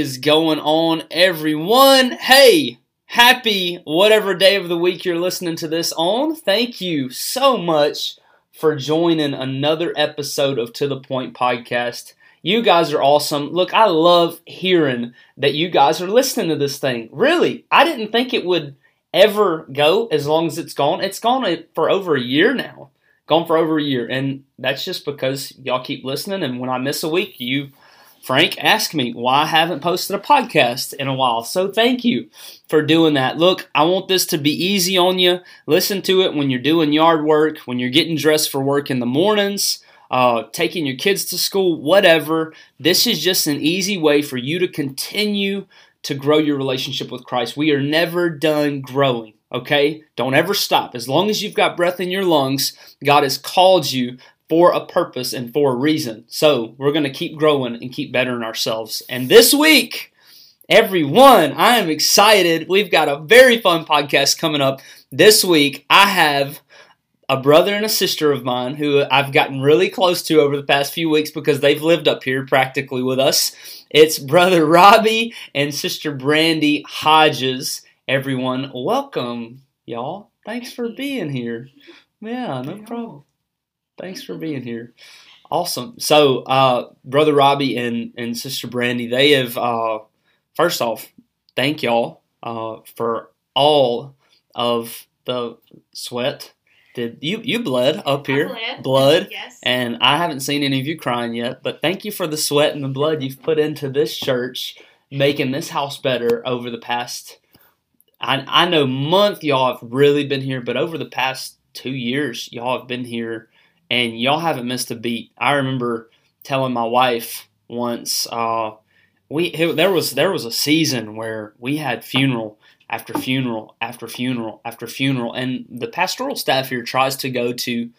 Is going on, everyone? Hey, happy whatever day of the week you're listening to this on. Thank you so much for joining another episode of To the Point podcast. You guys are awesome. Look, I love hearing that you guys are listening to this thing. Really, I didn't think it would ever go as long as it's gone. It's gone for over a year now. Gone for over a year. And that's just because y'all keep listening. And when I miss a week, you Frank asked me why I haven't posted a podcast in a while. So thank you for doing that. Look, I want this to be easy on you. Listen to it when you're doing yard work, when you're getting dressed for work in the mornings, uh, taking your kids to school, whatever. This is just an easy way for you to continue to grow your relationship with Christ. We are never done growing. Okay? Don't ever stop. As long as you've got breath in your lungs, God has called you for a purpose and for a reason. So we're going to keep growing and keep bettering ourselves. And this week, everyone, I am excited. We've got a very fun podcast coming up this week. I have a brother and a sister of mine who I've gotten really close to over the past few weeks because they've lived up here practically with us. It's brother Robbie and sister Brandy Hodges. Everyone, welcome, y'all. Thanks for being here. Yeah, no problem. Thanks for being here. Awesome. So, uh, brother Robbie and and sister Brandy, they have uh, first off, thank y'all uh, for all of the sweat. Did you you bled up here? bled. Blood. Yes. And I haven't seen any of you crying yet, but thank you for the sweat and the blood you've put into this church, making this house better over the past. I, I know month y'all have really been here, but over the past two years y'all have been here, and y'all haven't missed a beat. I remember telling my wife once, uh, we there was there was a season where we had funeral after funeral after funeral after funeral, and the pastoral staff here tries to go to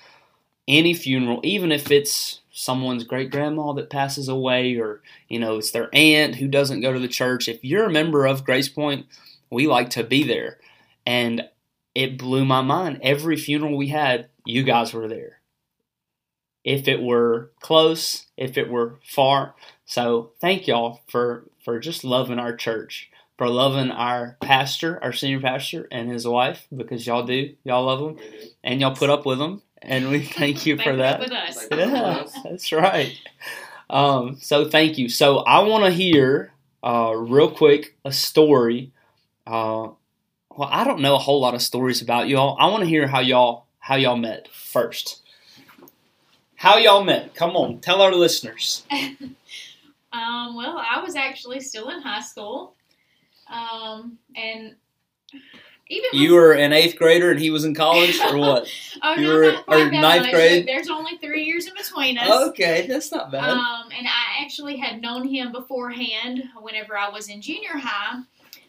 any funeral, even if it's someone's great grandma that passes away, or you know it's their aunt who doesn't go to the church. If you're a member of Grace Point, we like to be there, and it blew my mind. Every funeral we had, you guys were there. If it were close, if it were far, so thank y'all for for just loving our church, for loving our pastor, our senior pastor, and his wife because y'all do, y'all love them, and y'all put up with them, and we thank you for that. With us. Yeah, that's right. Um, so thank you. So I want to hear uh, real quick a story. Uh, well, I don't know a whole lot of stories about y'all. I want to hear how y'all how y'all met first. How y'all met? Come on, tell our listeners. Um, well, I was actually still in high school, um, and even You were an eighth grader and he was in college, or what? oh you no, were- not or ninth much. grade? There's only three years in between us. Okay, that's not bad. Um, and I actually had known him beforehand. Whenever I was in junior high,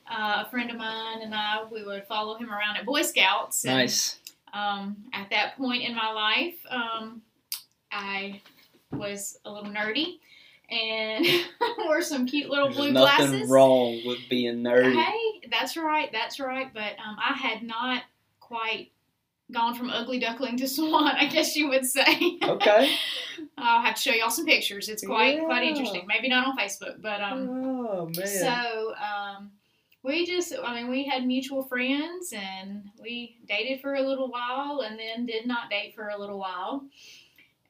uh, a friend of mine and I we would follow him around at Boy Scouts. and, nice. um, at that point in my life, um, I was a little nerdy and wore some cute little There's blue nothing glasses. Nothing wrong with being nerdy. Hey, that's right, that's right. But um, I had not quite gone from ugly duckling to swan, I guess you would say. Okay. I'll have to show y'all some pictures. It's quite quite interesting. Maybe not on Facebook, but um, oh man. so um, we just, I mean, we had mutual friends and we dated for a little while and then did not date for a little while.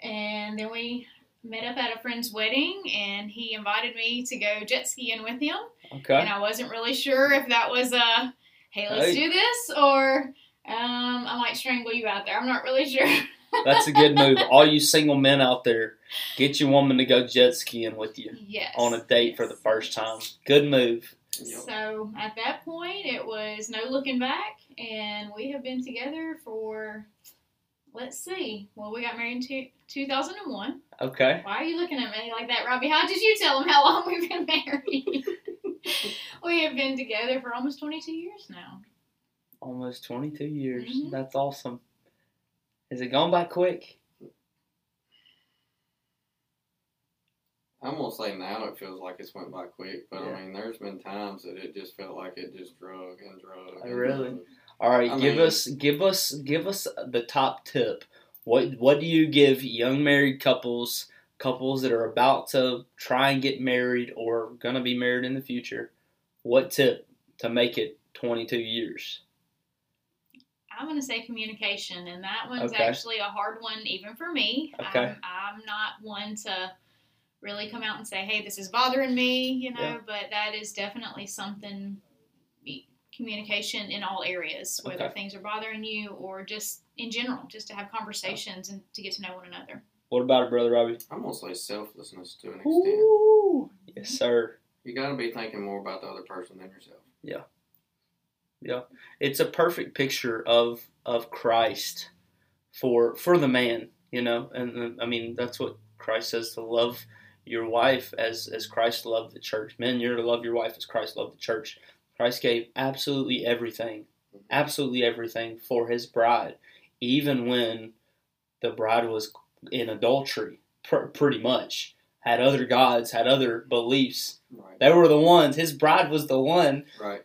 And then we met up at a friend's wedding and he invited me to go jet skiing with him. okay. And I wasn't really sure if that was a, hey, let's Hey. do this or um, I might strangle you out there. I'm not really sure. That's a good move. All you single men out there, get your woman to go jet skiing with you yes. on a date for the first time. Good move. So at that point, it was no looking back, and we have been together for, let's see, well, we got married in two, 2001. Okay. Why are you looking at me like that, Robbie? How did you tell him how long we've been married? we have been together for almost 22 years now. Almost 22 years. Mhm. That's awesome. Is it gone by quick? I'm gonna say now it feels like it's went by quick, but Yeah. I mean, there's been times that it just felt like it just drug and drug. Oh, and really? drug. All right, I give mean- us give us give us the top tip. What what do you give young married couples couples that are about to try and get married or going to be married in the future, what tip to make it 22 years? I'm going to say communication, and that one's Okay. actually a hard one, even for me. Okay. I'm, I'm not one to really come out and say, "Hey, this is bothering me," you know. Yeah. But that is definitely something. Communication in all areas, whether Okay. things are bothering you or just in general, just to have conversations and to get to know one another. What about it, Brother Robbie? I'm gonna say selflessness to an extent. Ooh, yes, sir. You gotta be thinking more about the other person than yourself. Yeah. Yeah. It's a perfect picture of of Christ for for the man, you know. And, and I mean, that's what Christ says to love your wife as as Christ loved the church. Men, you're to love your wife as Christ loved the church. Christ gave absolutely everything, mm-hmm. absolutely everything for his bride, even when the bride was in adultery, pr- pretty much had other gods, had other beliefs. Right. They were the ones. His bride was the one Right.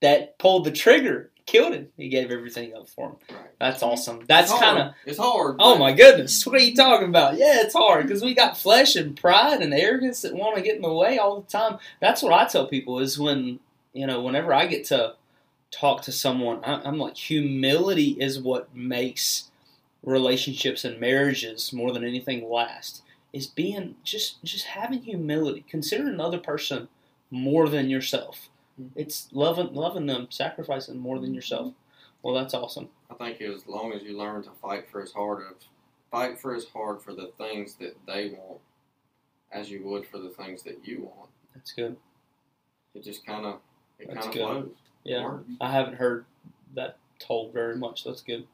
that pulled the trigger, killed him. He gave everything up for him. Right. That's awesome. That's kind of It's hard. oh my goodness. What are you talking about? Yeah, it's hard because we got flesh and pride and arrogance that want to get in the way all the time. That's what I tell people is when you know whenever I get to talk to someone, I'm like humility is what makes relationships and marriages more than anything last. Is being just just having humility, considering another person more than yourself. Mm-hmm. It's loving loving them, sacrificing more than yourself. Mm-hmm. Well, that's awesome. I think as long as you learn to fight for as hard of fight for as hard for the things that they want as you would for the things that you want, That's good. it just kind of it That's kind of good. flows. Yeah, works. I haven't heard that told very much. That's good.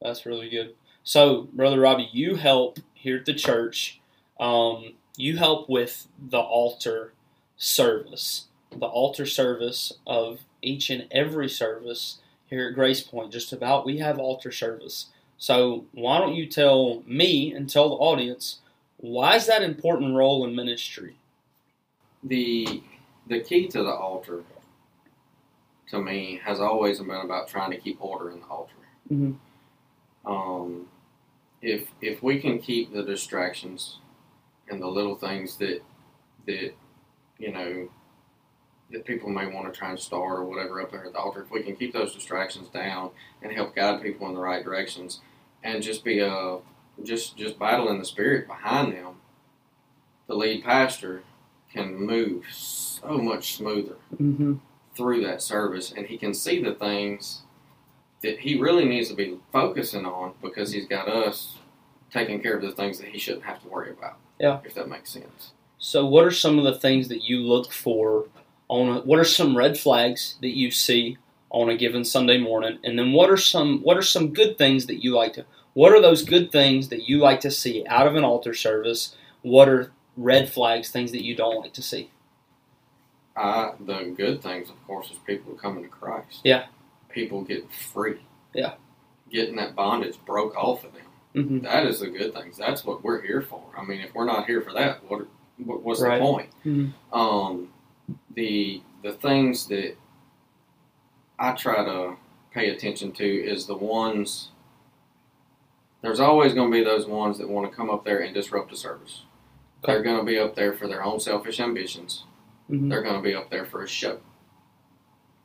That's really good. So, brother Robbie, you help here at the church. Um, you help with the altar service, the altar service of each and every service here at Grace Point. Just about we have altar service. So, why don't you tell me and tell the audience why is that important role in ministry? the the key to the altar to me has always been about trying to keep order in the altar. Mhm. Um, if if we can keep the distractions and the little things that that you know that people may want to try and start or whatever up there at the altar, if we can keep those distractions down and help guide people in the right directions, and just be a just just battle in the spirit behind them, the lead pastor can move so much smoother Mm-hmm. Through that service and he can see the things that he really needs to be focusing on because he's got us taking care of the things that he shouldn't have to worry about. Yeah. If that makes sense. So, what are some of the things that you look for on? A, what are some red flags that you see on a given Sunday morning? And then, what are some what are some good things that you like to? What are those good things that you like to see out of an altar service? What are red flags, things that you don't like to see? I the good things of course is people coming to Christ. Yeah. People getting free. Yeah. Getting that bondage broke off of them. Mm-hmm. That is the good things. That's what we're here for. I mean, if we're not here for that, what, what what's Right. the point? Mhm. Um, the the things that I try to pay attention to is the ones. There's always going to be those ones that want to come up there and disrupt the service. Okay. They're going to be up there for their own selfish ambitions. Mm-hmm. They're going to be up there for a show.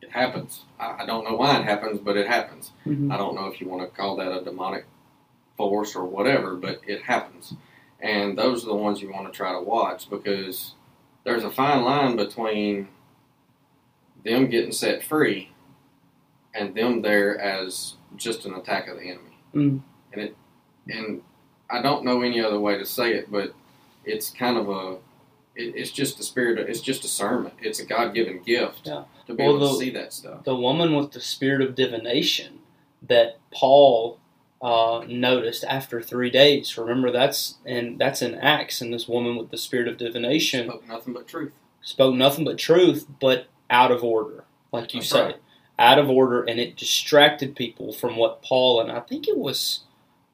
It happens. I, I don't know why it happens, but it happens. Mm-hmm. I don't know if you want to call that a demonic force or whatever, but it happens. And those are the ones you want to try to watch because there's a fine line between them getting set free and them there as just an attack of the enemy. Mm. And it and I don't know any other way to say it, but it's kind of a it, it's just a spirit. Of, it's just discernment. It's a God given gift Yeah. to be Well, able the- to see that stuff. the woman with the spirit of divination that Paul uh, noticed after three days. Remember that's and that's in Acts, and this woman with the spirit of divination Spoke nothing but truth. spoke nothing but truth, but out of order, like you That's said, right. out of order, and it distracted people from what Paul and I think it was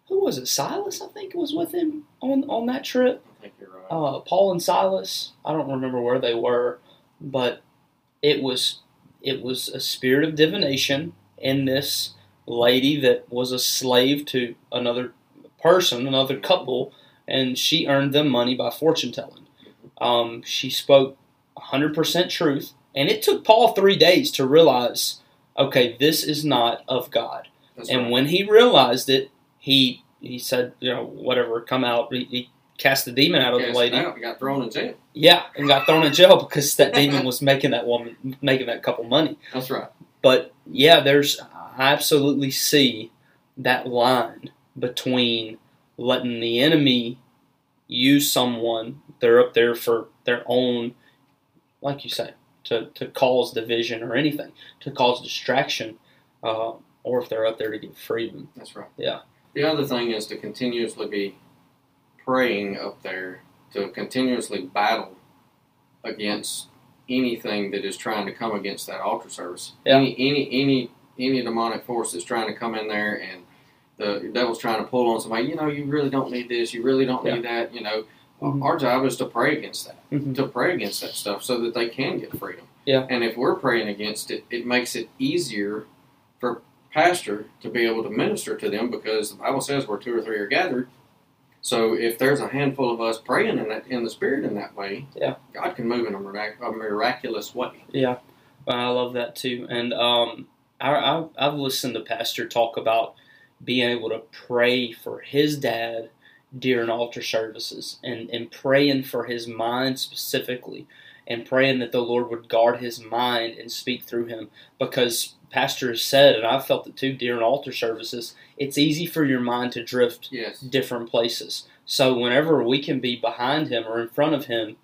who was it Silas? I think it was with him on on that trip I think you're right. uh, Paul and Silas. I don't remember where they were, but it was it was a spirit of divination in this lady that was a slave to another person, another couple, and she earned them money by fortune telling. Um, she spoke 100% truth, and it took Paul three days to realize, okay, this is not of God. That's and right. when he realized it, he he said, you know, whatever, come out. He, he cast the demon out of Cast the lady. out, got thrown in jail. Yeah, and got thrown in jail because that demon was making that woman making that couple money. That's right. But yeah, there's I absolutely see that line between letting the enemy use someone. They're up there for their own, like you say, to, to cause division or anything, to cause distraction, uh, or if they're up there to get freedom. That's right. Yeah. The other thing is to continuously be praying up there, to continuously battle against anything that is trying to come against that altar service. Yeah. Any any any any demonic force that's trying to come in there and the devil's trying to pull on somebody, you know, you really don't need this, you really don't need that, you know. Mhm. Our job is to pray against that. Mhm. To pray against that stuff so that they can get freedom. Yeah. And if we're praying against it, it makes it easier for pastor to be able to minister to them because the Bible says where two or three are gathered. So if there's a handful of us praying in that in the spirit in that way, Yeah. God can move in a, mirac- a miraculous way. Yeah, I love that too. And um, I, I, I've listened to Pastor talk about being able to pray for his dad during altar services and, and praying for his mind specifically and praying that the Lord would guard his mind and speak through him because Pastor has said, and I've felt it too during altar services, it's easy for your mind to drift Yes. different places. So whenever we can be behind him or in front of him,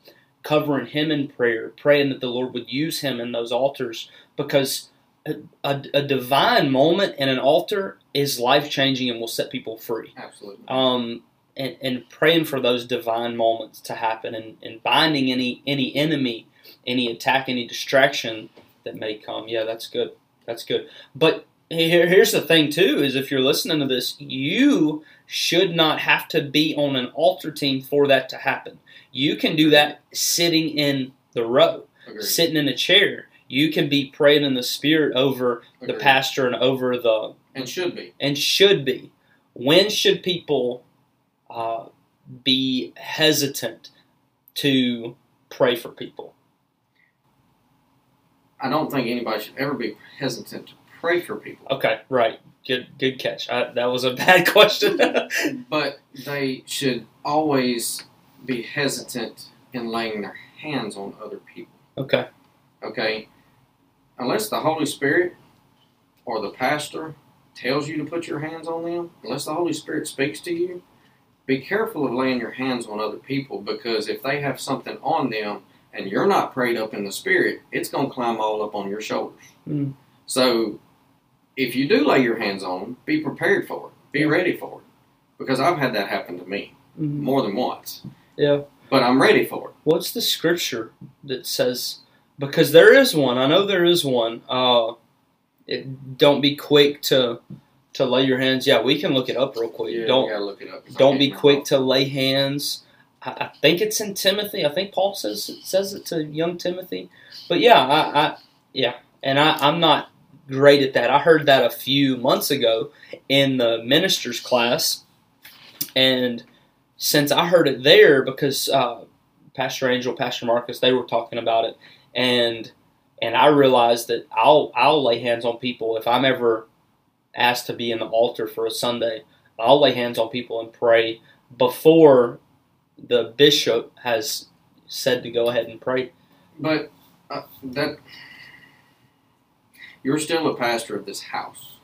covering him in prayer, praying that the Lord would use him in those altars, because a, a, a divine moment in an altar is life changing and will set people free. Absolutely. Um, and, and praying for those divine moments to happen and, and binding any any enemy, any attack, any distraction that may come. Yeah, that's good. That's good. But here, here's the thing too: is if you're listening to this, you should not have to be on an altar team for that to happen. You can do that sitting in the row, Agreed. sitting in a chair. You can be praying in the spirit over the pastor and over the And should be. and should be. When should people uh, be hesitant to pray for people? I don't think anybody should ever be hesitant to pray for people. Okay, right. Good, good catch. I, that was a bad question. But they should always be hesitant in laying their hands on other people. okay. Okay? Unless the Holy Spirit or the pastor tells you to put your hands on them, unless the Holy Spirit speaks to you, be careful of laying your hands on other people because if they have something on them and you're not prayed up in the Spirit, it's going to climb all up on your shoulders. Mm. So if you do lay your hands on be prepared for it, be ready for it. Because I've had that happen to me Mhm. more than once. Yeah. But I'm ready for it. What's the scripture that says? Because there is one. I know there is one. Uh, it, don't be quick to to lay your hands. Yeah, we can look it up real quick. Yeah, don't look it up. don't be quick to lay hands. I, I think it's in Timothy. I think Paul says says it to young Timothy. But yeah, I, I yeah, and I, I'm not great at that. I heard that a few months ago in the ministers class, and since I heard it there because uh, Pastor Angel, Pastor Marcus, they were talking about it, and and I realized that I'll I'll lay hands on people if I'm ever asked to be in the altar for a Sunday. I'll lay hands on people and pray before the bishop has said to go ahead and pray. But uh, that you're still a pastor of this house.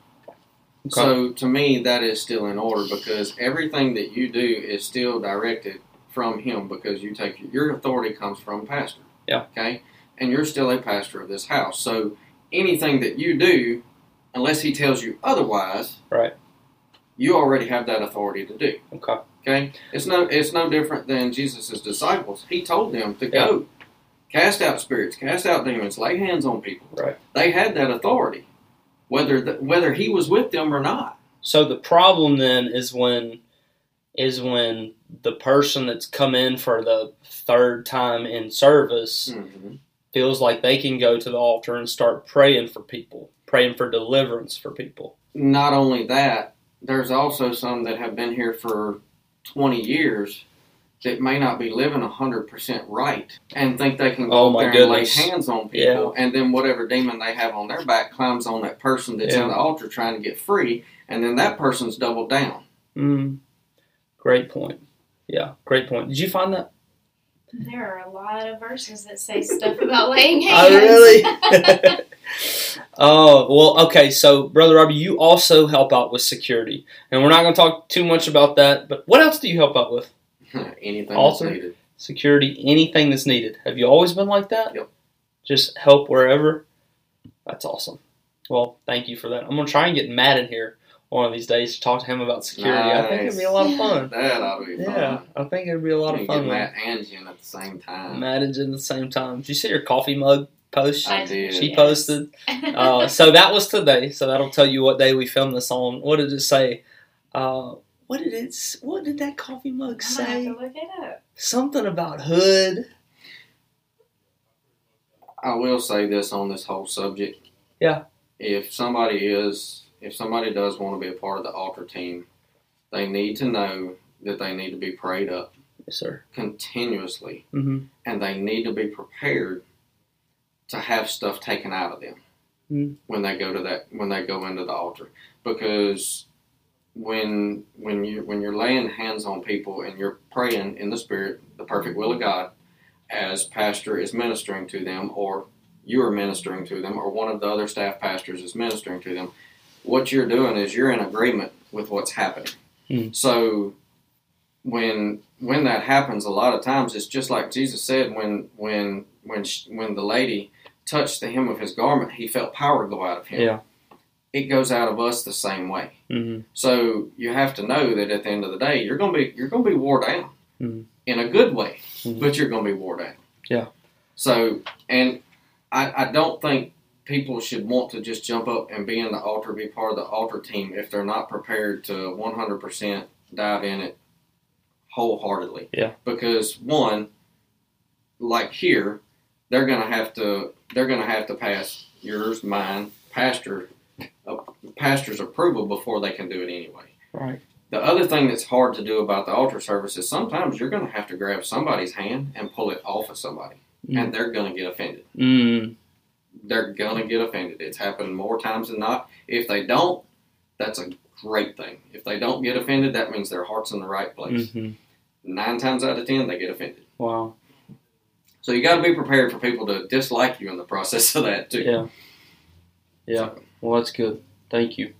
So to me, that is still in order because everything that you do is still directed from him because you take your authority comes from pastor. Yeah. Okay, and you're still a pastor of this house. So anything that you do, unless he tells you otherwise, Right. you already have that authority to do. Okay. Okay, it's no it's no different than Jesus' disciples. He told them to Yeah. go, cast out spirits, cast out demons, lay hands on people. Right. They had that authority, whether the, whether he was with them or not. So the problem then is when is when the person that's come in for the third time in service Mm-hmm. feels like they can go to the altar and start praying for people, praying for deliverance for people. Not only that, there's also some that have been here for 20 years that may not be living 100% right and think they can Oh, go my up there and lay hands on people and then whatever demon they have on their back climbs on that person that's Yeah. in the altar trying to get free and then that person's doubled down Mm. Great point. Yeah, great point. Did you find that? There are a lot of verses that say stuff about laying Oh, hands. really? Oh, well, okay. So, Brother Robbie, you also help out with security. And we're not going to talk too much about that, but what else do you help out with? anything Altar? that's needed Security, anything that's needed. Have you always been like that? Yep. Just help wherever? That's awesome. Well, thank you for that. I'm going to try and get Matt in here one of these days to talk to him about security. I think it'd be a lot of fun. that ought to be Yeah, fun I think it'd be a lot You of fun. get Matt and Jen at the same time Matt and Jen at the same time. Did you see your coffee mug post? I did. She Yes. posted. Uh, so that was today. So that'll tell you what day we filmed this on. What did it say? Uh, what did it? s- What did that coffee mug I'm have say? to look it up. Something about hood. I will say this on this whole subject. Yeah. If somebody is, if somebody does want to be a part of the altar team, they need to know that they need to be prayed up Yes, sir. continuously, Mm-hmm. and they need to be prepared to have stuff taken out of them Mm. when they go to that when they go into the altar because when when you when you're laying hands on people and you're praying in the spirit the perfect will of god as pastor is ministering to them or you are ministering to them or one of the other staff pastors is ministering to them what you're doing is you're in agreement with what's happening Mm. so when when that happens a lot of times it's just like jesus said when when when sh- when the lady touched the hem of his garment he felt power go out of him Yeah. it goes out of us the same way hmm so you have to know that at the end of the day, you're gonna be you're gonna be wore down Mhm. in a good way, Mhm. but you're gonna be wore down. Yeah. So, and I, I don't think people should want to just jump up and be in the altar, be part of the altar team if they're not prepared to 100% dive in it wholeheartedly. Yeah. Because one, like here, they're gonna have to they're gonna have to pass yours, mine, pastor, uh, pastor's approval before they can do it anyway. Right. The other thing that's hard to do about the altar service is sometimes you're going to have to grab somebody's hand and pull it off of somebody, Mm. and they're going to get offended. Mm. They're going to get offended. It's happened more times than not. If they don't, that's a great thing. If they don't get offended, that means their heart's in the right place. hmm Nine times out of ten, they get offended. Wow. So you got to be prepared for people to dislike you in the process of that too. Yeah. Yeah. Well, that's good. Thank you.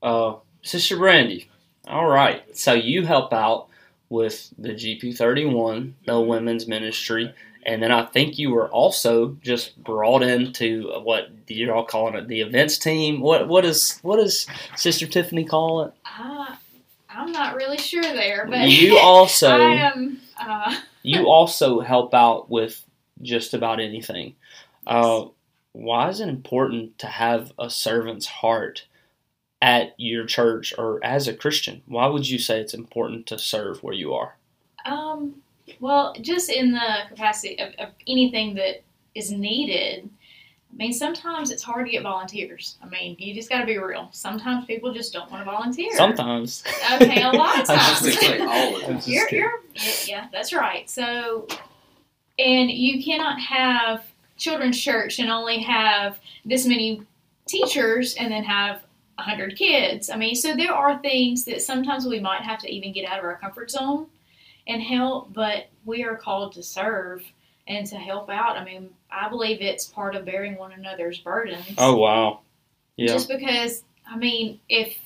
Uh, Sister Brandy. All right. So you help out with the GP31, the women's ministry, and then I think you were also just brought into what you're all calling it, the events team. What what is what does Sister Tiffany call it? Uh, I'm not really sure there, but You also I am. Uh, you also help out with just about anything. Uh, why is it important to have a servant's heart at your church or as a Christian? Why would you say it's important to serve where you are? Um, well, just in the capacity of, of anything that is needed. I mean, sometimes it's hard to get volunteers. I mean, you just got to be real. Sometimes people just don't want to volunteer. Sometimes. Okay, a lot of I'm I was times. going all the I'm time. just you're, you're, yeah, yeah, that's right. So, and you cannot have children's church and only have this many teachers and then have 100 kids. I mean, so there are things that sometimes we might have to even get out of our comfort zone and help, but we are called to serve and to help out. I mean, I believe it's part of bearing one another's burdens. Oh wow. Yeah. Just because, I mean, if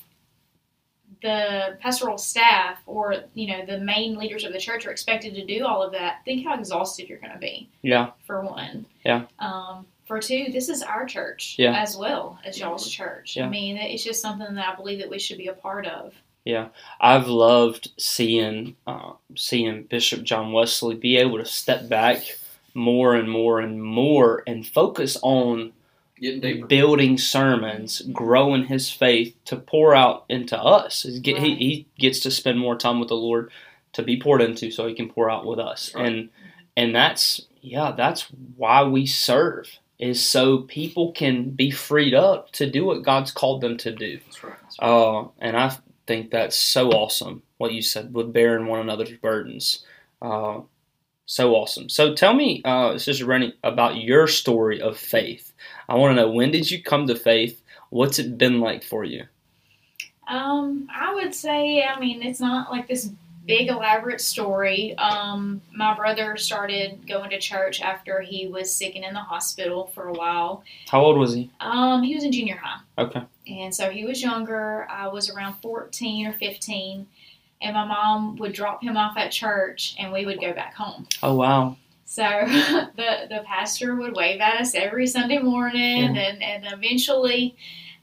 the pastoral staff or you know the main leaders of the church are expected to do all of that, think how exhausted you're going to be. Yeah. For one. Yeah. Um, for two, this is our church Yeah. as well as y'all's church. Yeah. I mean, it's just something that I believe that we should be a part of. Yeah, I've loved seeing uh, seeing Bishop John Wesley be able to step back more and more and more and focus on building sermons, growing his faith to pour out into us. Get- he, Right. he gets to spend more time with the Lord to be poured into so he can pour out with us. Right. And and that's yeah, that's why we serve is so people can be freed up to do what God's called them to do. That's right. Uh, and I think that's so awesome. what you said with bearing one another's burdens. Uh, so awesome. So tell me, uh, Sister Rennie, about your story of faith. I want to know when did you come to faith? What's it been like for you? Um, I would say, I mean, it's not like this big elaborate story. Um, my brother started going to church after he was sick and in the hospital for a while. How old was he? Um, he was in junior high. Okay. And so he was younger. I was around 14 or 15. And my mom would drop him off at church and we would go back home. Oh, wow. So the, the pastor would wave at us every Sunday morning. Yeah. And, and eventually,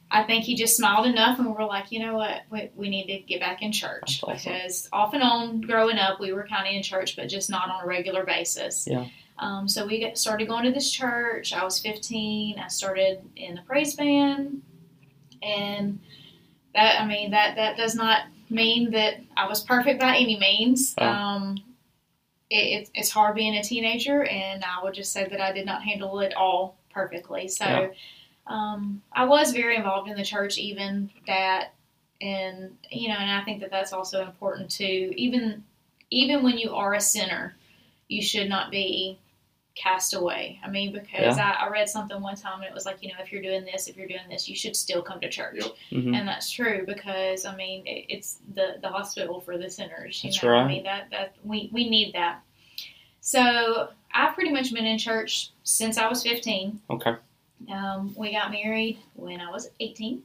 I think he just smiled enough and we were like, you know what, we, we need to get back in church. Awesome. Because off and on growing up, we were kind of in church, but just not on a regular basis. Yeah. Um, so we got, started going to this church. I was 15. I started in the praise band. And that, I mean, that, that does not mean that I was perfect by any means. Oh. Um, it, it's hard being a teenager, and I would just say that I did not handle it all perfectly. So Yeah. um, I was very involved in the church, even that, and you know, and I think that that's also important too. Even even when you are a sinner, you should not be cast away. I mean, because I, I read something one time and it was like, you know, if you're doing this, if you're doing this, you should still come to church. Yep. hmm And that's true because I mean it, it's the the hospital for the sinners. You That's know, right. I mean that that we we need that. So I've pretty much been in church since I was fifteen. Okay. Um, we got married when I was eighteen.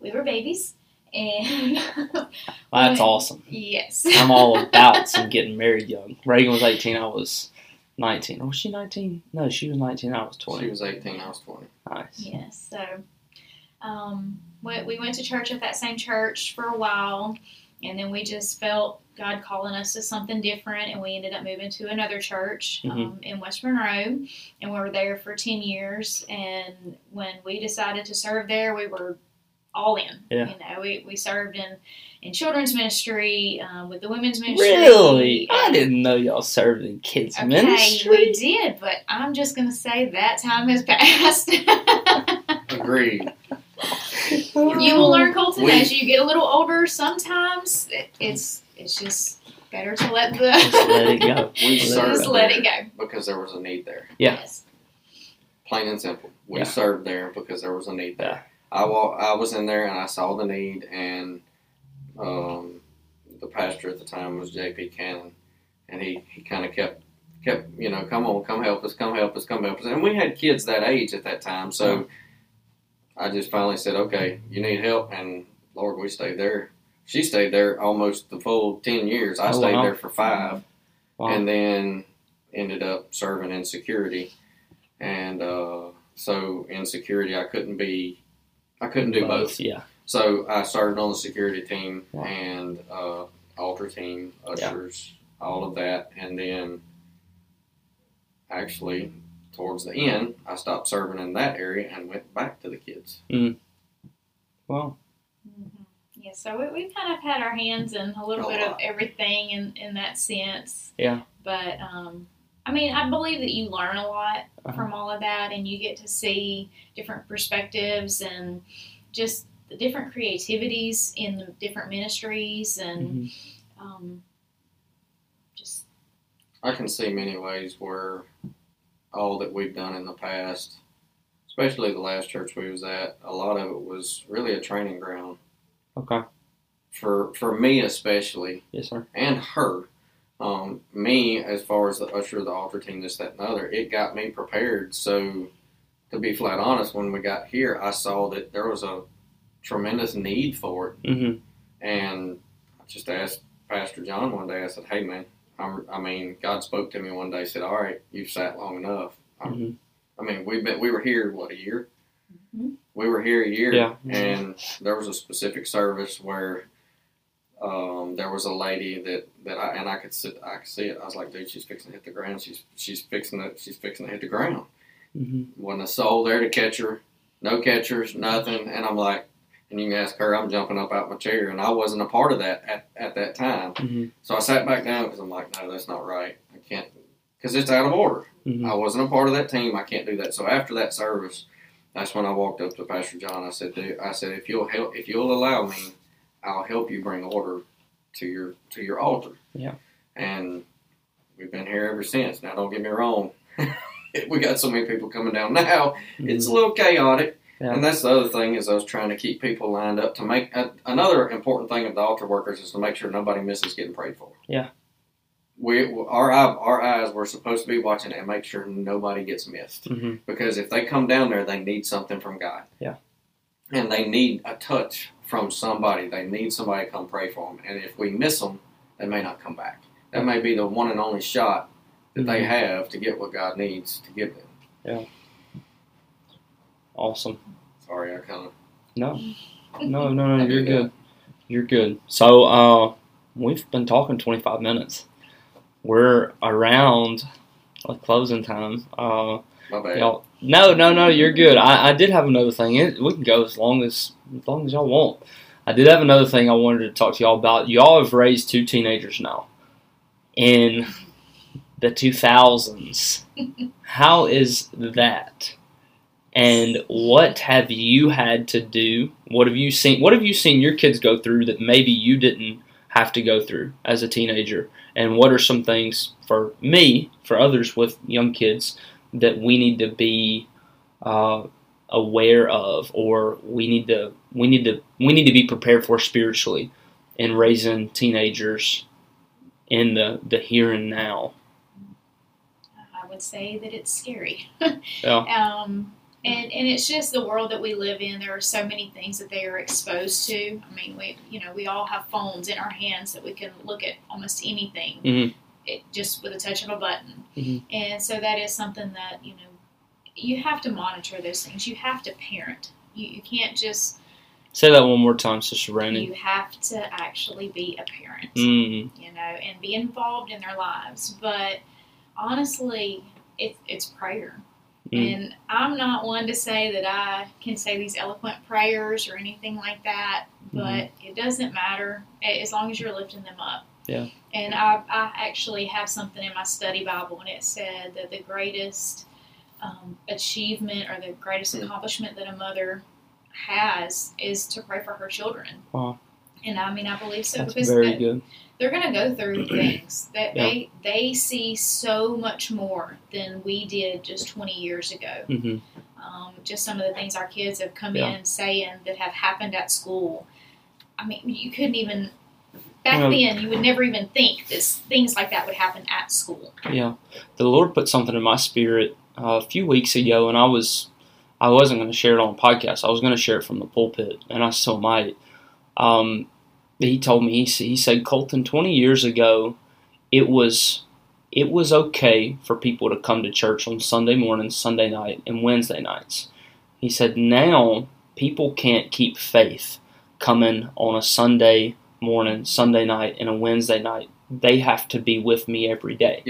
We were babies, and Well, that's Well, awesome. yes, I'm all about some getting married young. Reagan was 18. I was 19. Or was she 19? No, she was 19. I was 20. She was 18, I was 20. Nice. Yes. So um, we, we went to church at that same church for a while, and then we just felt God calling us to something different, and we ended up moving to another church um, in West Monroe, and we were there for 10 years. And when we decided to serve there, we were all in. Yeah. You know, we, we served in, in children's ministry, um, with the women's ministry. Really? I didn't know y'all served in kids Okay, ministry. we did, but I'm just going to say that time has passed. Agreed. you will learn, Colton, We- as you get a little older. Sometimes it, it's it's just better to let the Just let it go. We Just just let it go. because there was a need there. Yeah. Yes. Plain and simple. We Yeah. served there because there was a need Yeah. there. I, wa- I was in there and I saw the need, and um, the pastor at the time was J.P. Cannon, and he, he kind of kept kept you know come on come help us come help us come help us and we had kids that age at that time so I just finally said okay you need help and Lord we stayed there she stayed there almost the full 10 years I Oh, stayed wow. there for five Wow. and then ended up serving in security. And uh, so in security, I couldn't be, I couldn't do both. Yeah. So I started on the security team Wow. and uh, altar team, Yeah. ushers, all of that, and then actually towards the end, I stopped serving in that area and went back to the kids. Well, hmm Yeah. So we, we've kind of had our hands in a little A bit of everything in in that sense. Yeah. But um, I mean, I believe that you learn a lot Uh-huh. from all of that, and you get to see different perspectives and just the different creativities in the different ministries and. mhm. um, just I can see many ways where all that we've done in the past, especially the last church we was at, a lot of it was really a training ground okay. for for me especially Yes, sir. and her. Um, me as far as the usher, the altar team, this, that, and the other, it got me prepared. So, to be flat honest, when we got here, I saw that there was a tremendous need for it, Mm-hmm. and I just asked Pastor John one day. I said, "Hey, man, I'm, I mean, God spoke to me one day. Said, all right, you've sat long enough. I'm, hmm I mean, we've been, we were here what a year. Mhm. We were here a year, Yeah. and there was a specific service where um, there was a lady that, that I and I could sit, I could see it. I was like, dude, she's fixing to hit the ground. She's she's fixing to she's fixing to hit the ground. hmm Wasn't a soul there to catch her, no catchers, nothing. And I'm like, and you can ask her. I'm jumping up out my chair, and I wasn't a part of that at, at that time. hmm So I sat back down because I'm like, no, that's not right. I can't because it's out of order. hmm I wasn't a part of that team. I can't do that. So after that service, that's when I walked up to Pastor John. I said, Dude, I said, if you'll help, if you'll allow me, I'll help you bring order to your to your altar. Yeah. And we've been here ever since. Now, don't get me wrong. we got so many people coming down now. It's a little chaotic. Yeah. And that's the other thing is I was trying to keep people lined up to make uh, another important thing of the altar workers is to make sure nobody misses getting prayed for. Yeah. We our our eyes we're supposed to be watching it and make sure nobody gets missed hmm because if they come down there they need something from God. Yeah. And they need a touch from somebody. They need somebody to come pray for them. And if we miss them, they may not come back. That may be the one and only shot that they Mhm. have to get what God needs to give them. Yeah. Awesome. Sorry, I kind of No, no, no, no. You're do good. You're good. So, uh, we've been talking 25 minutes. We're around like closing time. Uh, my bad. y'all, no, no, no. You're good. I, I did have another thing. It, we can go as long as as long as y'all want. I did have another thing I wanted to talk to y'all about. Y'all have raised two teenagers now in the 2000s. How is that? And what have you had to do? What have you seen? What have you seen your kids go through that maybe you didn't have to go through as a teenager? And what are some things for me, for others with young kids, that we need to be uh, aware of, or we need to we need to we need to be prepared for spiritually in raising teenagers in the the here and now? I would say that it's scary. Yeah. Um, and, and it's just the world that we live in. There are so many things that they are exposed to. I mean, we you know we all have phones in our hands that we can look at almost anything, Mhm. It, just with a touch of a button. Mhm. And so that is something that you know you have to monitor those things. You have to parent. You, you can't just Say that one more time, Sister Brandon. you have to actually be a parent Mm, you know, and be involved in their lives. But honestly, it, it's prayer. Mm. And I'm not one to say that I can say these eloquent prayers or anything like that, but it doesn't matter as long as you're lifting them up. Yeah. And I, I actually have something in my study Bible, and it said that the greatest um, achievement or the greatest Mm. accomplishment that a mother has is to pray for her children. Wow. And I mean, I believe so that's because very that- good. they're going to go through things that Yeah. they they see so much more than we did just 20 years ago. hmm Um, just some of the things our kids have come Yeah. in saying that have happened at school. I mean, you couldn't even back Well- then you would never even think this things like that would happen at school. Yeah, the Lord put something in my spirit uh, a few weeks ago, and I was I wasn't going to share it on a podcast. I was going to share it from the pulpit, and I still might. Um, he told me he, he said Colton twenty years ago, it was it was okay for people to come to church on Sunday morning, Sunday night, and Wednesday nights. He said now people can't keep faith coming on a Sunday morning, Sunday night, and a Wednesday night. They have to be with me every day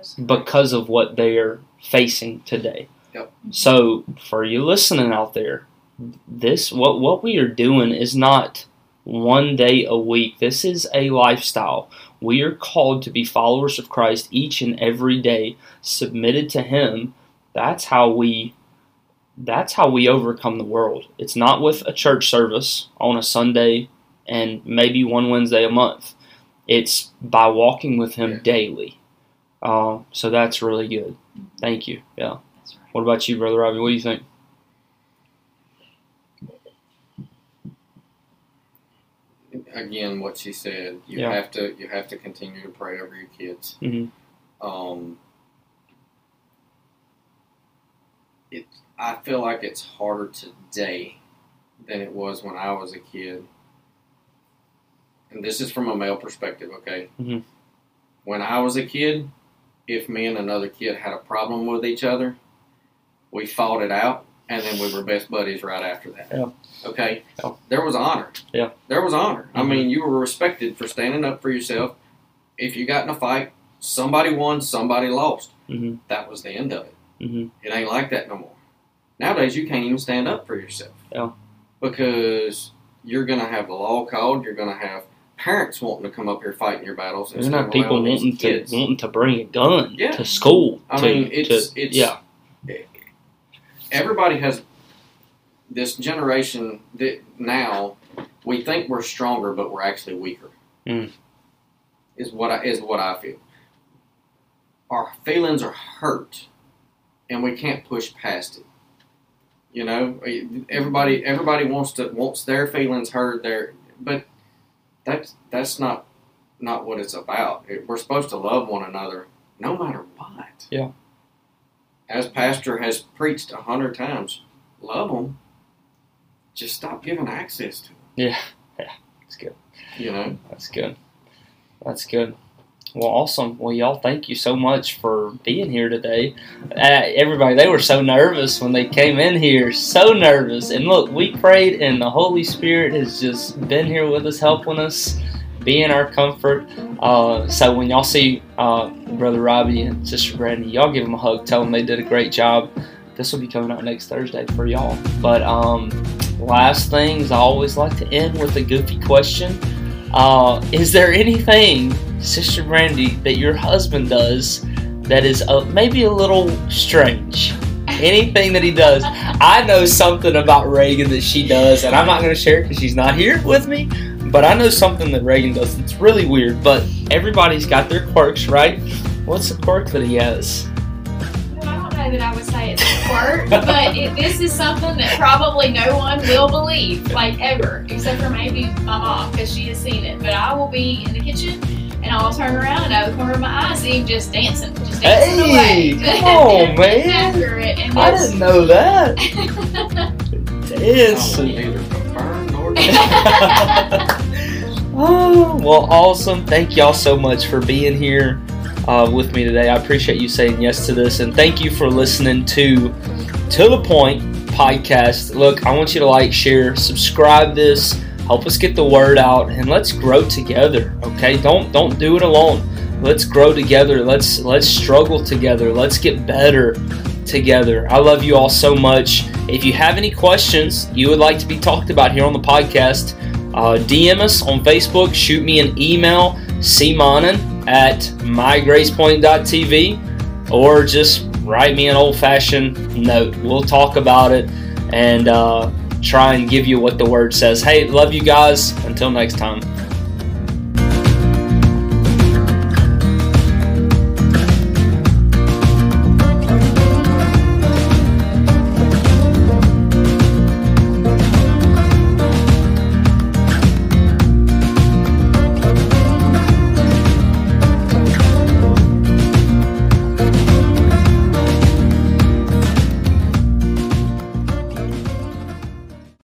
is- because of what they're facing today. Yep. So for you listening out there, this what what we are doing is not one day a week. This is a lifestyle. We are called to be followers of Christ each and every day, submitted to him. That's how we that's how we overcome the world. It's not with a church service on a Sunday and maybe one Wednesday a month. It's by walking with him Yeah. daily. Uh, so that's really good. Thank you. Yeah. right. What about you, Brother Robbie? What do you think? again what she said you Yeah. have to you have to continue to pray over your kids Mm-hmm. um it i feel like it's harder today than it was when i was a kid and this is from a male perspective okay Mhm. when i was a kid if me and another kid had a problem with each other we fought it out and then we were best buddies right after that Yeah. okay Yeah. there was honor Yeah. there was honor. I Mhm. mean, you were respected for standing up for yourself. If you got in a fight, somebody won, somebody lost. Mhm. That was the end of it. Mhm. It ain't like that no more. Nowadays, you can't even stand up for yourself. Yeah. Because you're going to have the law called. You're going to have parents wanting to come up here fighting your battles. There's instead not people wanting to wanting to bring a gun Yeah. to school. I to, mean, it's to- it's yeah, everybody has this generation that now we think we're stronger, but we're actually weaker. Mm. Is what I is what I feel. Our feelings are hurt, and we can't push past it. You know, everybody everybody wants to wants their feelings heard there, but that's that's not not what it's about. It, we're supposed to love one another no matter what. Yeah. As pastor has preached a hundred times, love them. Just stop giving access to them. Yeah, yeah, that's good. You know. That's good. That's good. Well, awesome. Well, y'all, thank you so much for being here today. Uh, everybody, they were so nervous when they came in here, so nervous. And look, we prayed, and the Holy Spirit has just been here with us, helping us, being our comfort. Uh, so when y'all see uh, Brother Robbie and Sister Brandy, y'all give them a hug. Tell them they did a great job. This will be coming out next Thursday for y'all. But um, last things, I always like to end with a goofy question. Uh, is there anything, Sister Brandy, that your husband does that is maybe a little strange? Anything that he does. I know something about Reagan that she does, and I'm not going to share it because she's not here with me. But I know something that Reagan does that's really weird. But everybody's got their quirks, right? What's the quirk that he has? Well, I don't know that I would say it's a but it, this is something that probably no one will believe, like ever, except for maybe my mom, because she has seen it. But I will be in the kitchen and I'll turn around and out of the corner of my eye see him just dancing, just dancing Hey, away. come on, man. After it, and I didn't know that. Yes. I will neither confirm nor oh, well, awesome. Thank y'all so much for being here uh, with me today. I appreciate you saying yes to this, and thank you for listening to To the Point podcast. Look, I want you to like, share, subscribe this, help us get the word out, and let's grow together. Okay, don't don't do it alone. Let's grow together. Let's let's struggle together. Let's get better together. I love you all so much. If you have any questions you would like to be talked about here on the podcast, uh, DM us on Facebook, shoot me an email, cmonin at mygracepoint.tv, or just write me an old fashioned note. We'll talk about it and uh, try and give you what the word says. Hey, love you guys. Until next time.